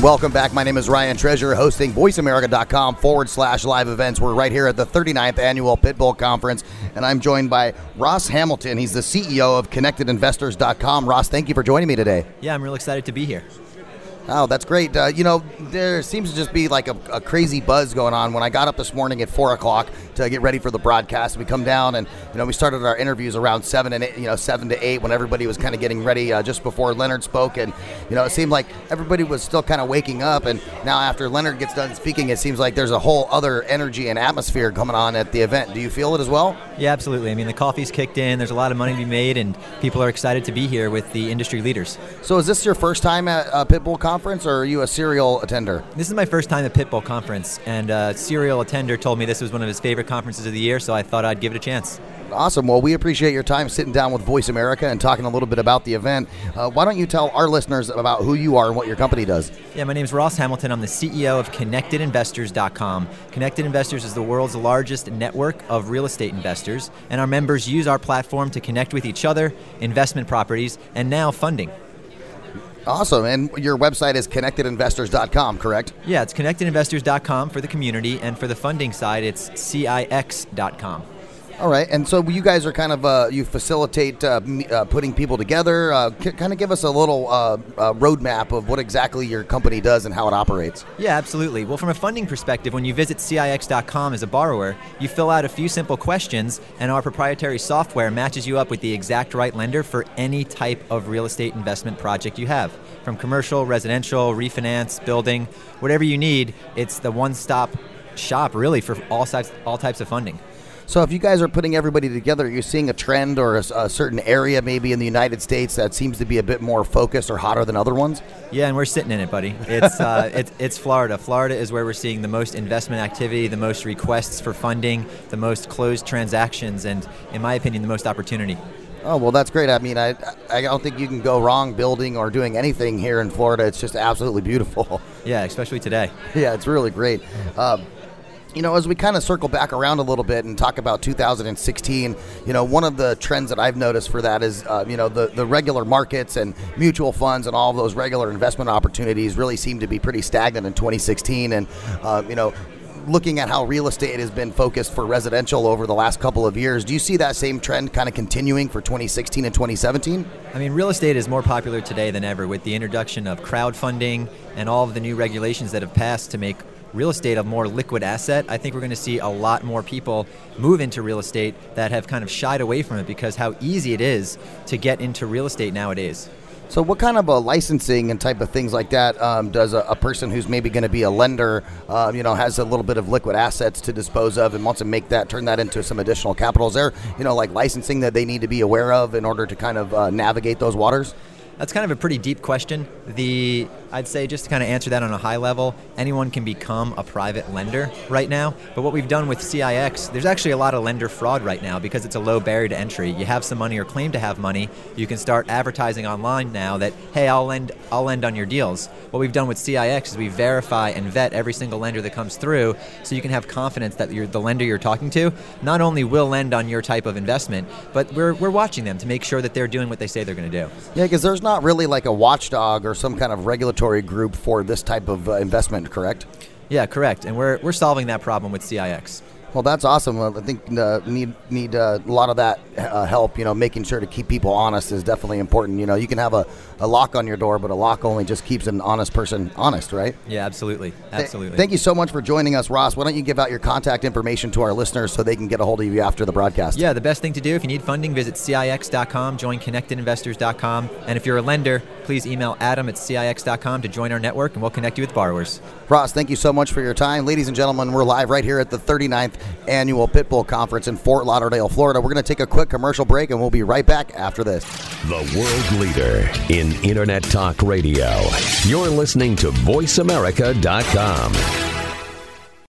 Welcome back. My name is Ryan Treasure, hosting VoiceAmerica.com forward slash live events. We're right here at the 39th annual Pitbull Conference, and I'm joined by Ross Hamilton. He's the CEO of ConnectedInvestors.com. Ross, thank you for joining me today. Yeah, I'm real excited to be here. Oh, that's great. Uh, you know, there seems to just be like a, a, crazy buzz going on. When I got up this morning at four o'clock to get ready for the broadcast, we come down and you know we started our interviews around seven and eight, you know seven to eight when everybody was kind of getting ready uh, just before Leonard spoke, and you know it seemed like everybody was still kind of waking up. And now after Leonard gets done speaking, it seems like there's a whole other energy and atmosphere coming on at the event. Do you feel it as well? Yeah, absolutely. I mean, the coffee's kicked in. There's a lot of money to be made, and people are excited to be here with the industry leaders. So, is this your first time at a Pitbull conference, or are you a serial attender? This is my first time at Pitbull conference, and a serial attender told me this was one of his favorite conferences of the year, so I thought I'd give it a chance. Awesome. Well, we appreciate your time sitting down with Voice America and talking a little bit about the event. Uh, why don't you tell our listeners about who you are and what your company does? Yeah, my name is Ross Hamilton. I'm the CEO of ConnectedInvestors.com. Connected Investors is the world's largest network of real estate investors, and our members use our platform to connect with each other, investment properties, and now funding. Awesome. And your website is connectedinvestors.com, correct? Yeah, it's connectedinvestors.com for the community, and for the funding side, it's CIX.com. All right, and so you guys are kind of uh, you facilitate uh, uh, putting people together. Uh, c- kind of give us a little uh, uh, roadmap of what exactly your company does and how it operates. Yeah, absolutely. Well, from a funding perspective, when you visit CIX.com as a borrower, you fill out a few simple questions, and our proprietary software matches you up with the exact right lender for any type of real estate investment project you have. From commercial, residential, refinance, building, whatever you need, it's the one-stop shop really for all types all types of funding. So, if you guys are putting everybody together, are you're seeing a trend or a, a, certain area maybe in the United States that seems to be a bit more focused or hotter than other ones. Yeah, and we're sitting in it, buddy. It's uh, it's, it's Florida. Florida is where we're seeing the most investment activity, the most requests for funding, the most closed transactions, and in my opinion, the most opportunity. Oh well, that's great. I mean, I I don't think you can go wrong building or doing anything here in Florida. It's just absolutely beautiful. Yeah, especially today. Yeah, it's really great. Uh, you know, as we kind of circle back around a little bit and talk about 2016, you know, one of the trends that I've noticed for that is, uh, you know, the, the regular markets and mutual funds and all of those regular investment opportunities really seem to be pretty stagnant in 2016. And, uh, you know, looking at how real estate has been focused for residential over the last couple of years, do you see that same trend kind of continuing for 2016 and 2017? I mean, real estate is more popular today than ever with the introduction of crowdfunding and all of the new regulations that have passed to make real estate a more liquid asset, I think we're going to see a lot more people move into real estate that have kind of shied away from it because how easy it is to get into real estate nowadays. So, what kind of a licensing and type of things like that um, does a, a, person who's maybe going to be a lender, uh, you know, has a little bit of liquid assets to dispose of and wants to make that turn that into some additional capital? Is there, you know, like licensing that they need to be aware of in order to kind of uh, navigate those waters? That's kind of a pretty deep question. The I'd say just to kind of answer that on a high level, anyone can become a private lender right now. But what we've done with CIX, there's actually a lot of lender fraud right now because it's a low barrier to entry. You have some money or claim to have money, you can start advertising online now that hey, I'll lend I'll lend on your deals. What we've done with CIX is we verify and vet every single lender that comes through so you can have confidence that the lender you're talking to not only will lend on your type of investment, but we're we're watching them to make sure that they're doing what they say they're going to do. Yeah, because there's not really like a watchdog or some kind of regulatory group for this type of uh, investment, correct? Yeah, correct. And we're, we're solving that problem with CIX. Well, that's awesome. I think uh, need need uh, a lot of that uh, help. You know, making sure to keep people honest is definitely important. You know, you can have a, a lock on your door, but a lock only just keeps an honest person honest, right? Yeah, absolutely, absolutely. Th- thank you so much for joining us, Ross. Why don't you give out your contact information to our listeners so they can get a hold of you after the broadcast? Yeah, the best thing to do if you need funding, visit CIX.com, join ConnectedInvestors.com, and if you're a lender, please email Adam at CIX.com to join our network, and we'll connect you with borrowers. Ross, thank you so much for your time, ladies and gentlemen. We're live right here at the 39th annual Pitbull Conference in Fort Lauderdale, Florida. We're going to take a quick commercial break and we'll be right back after this. The world leader in Internet Talk Radio. You're listening to VoiceAmerica.com.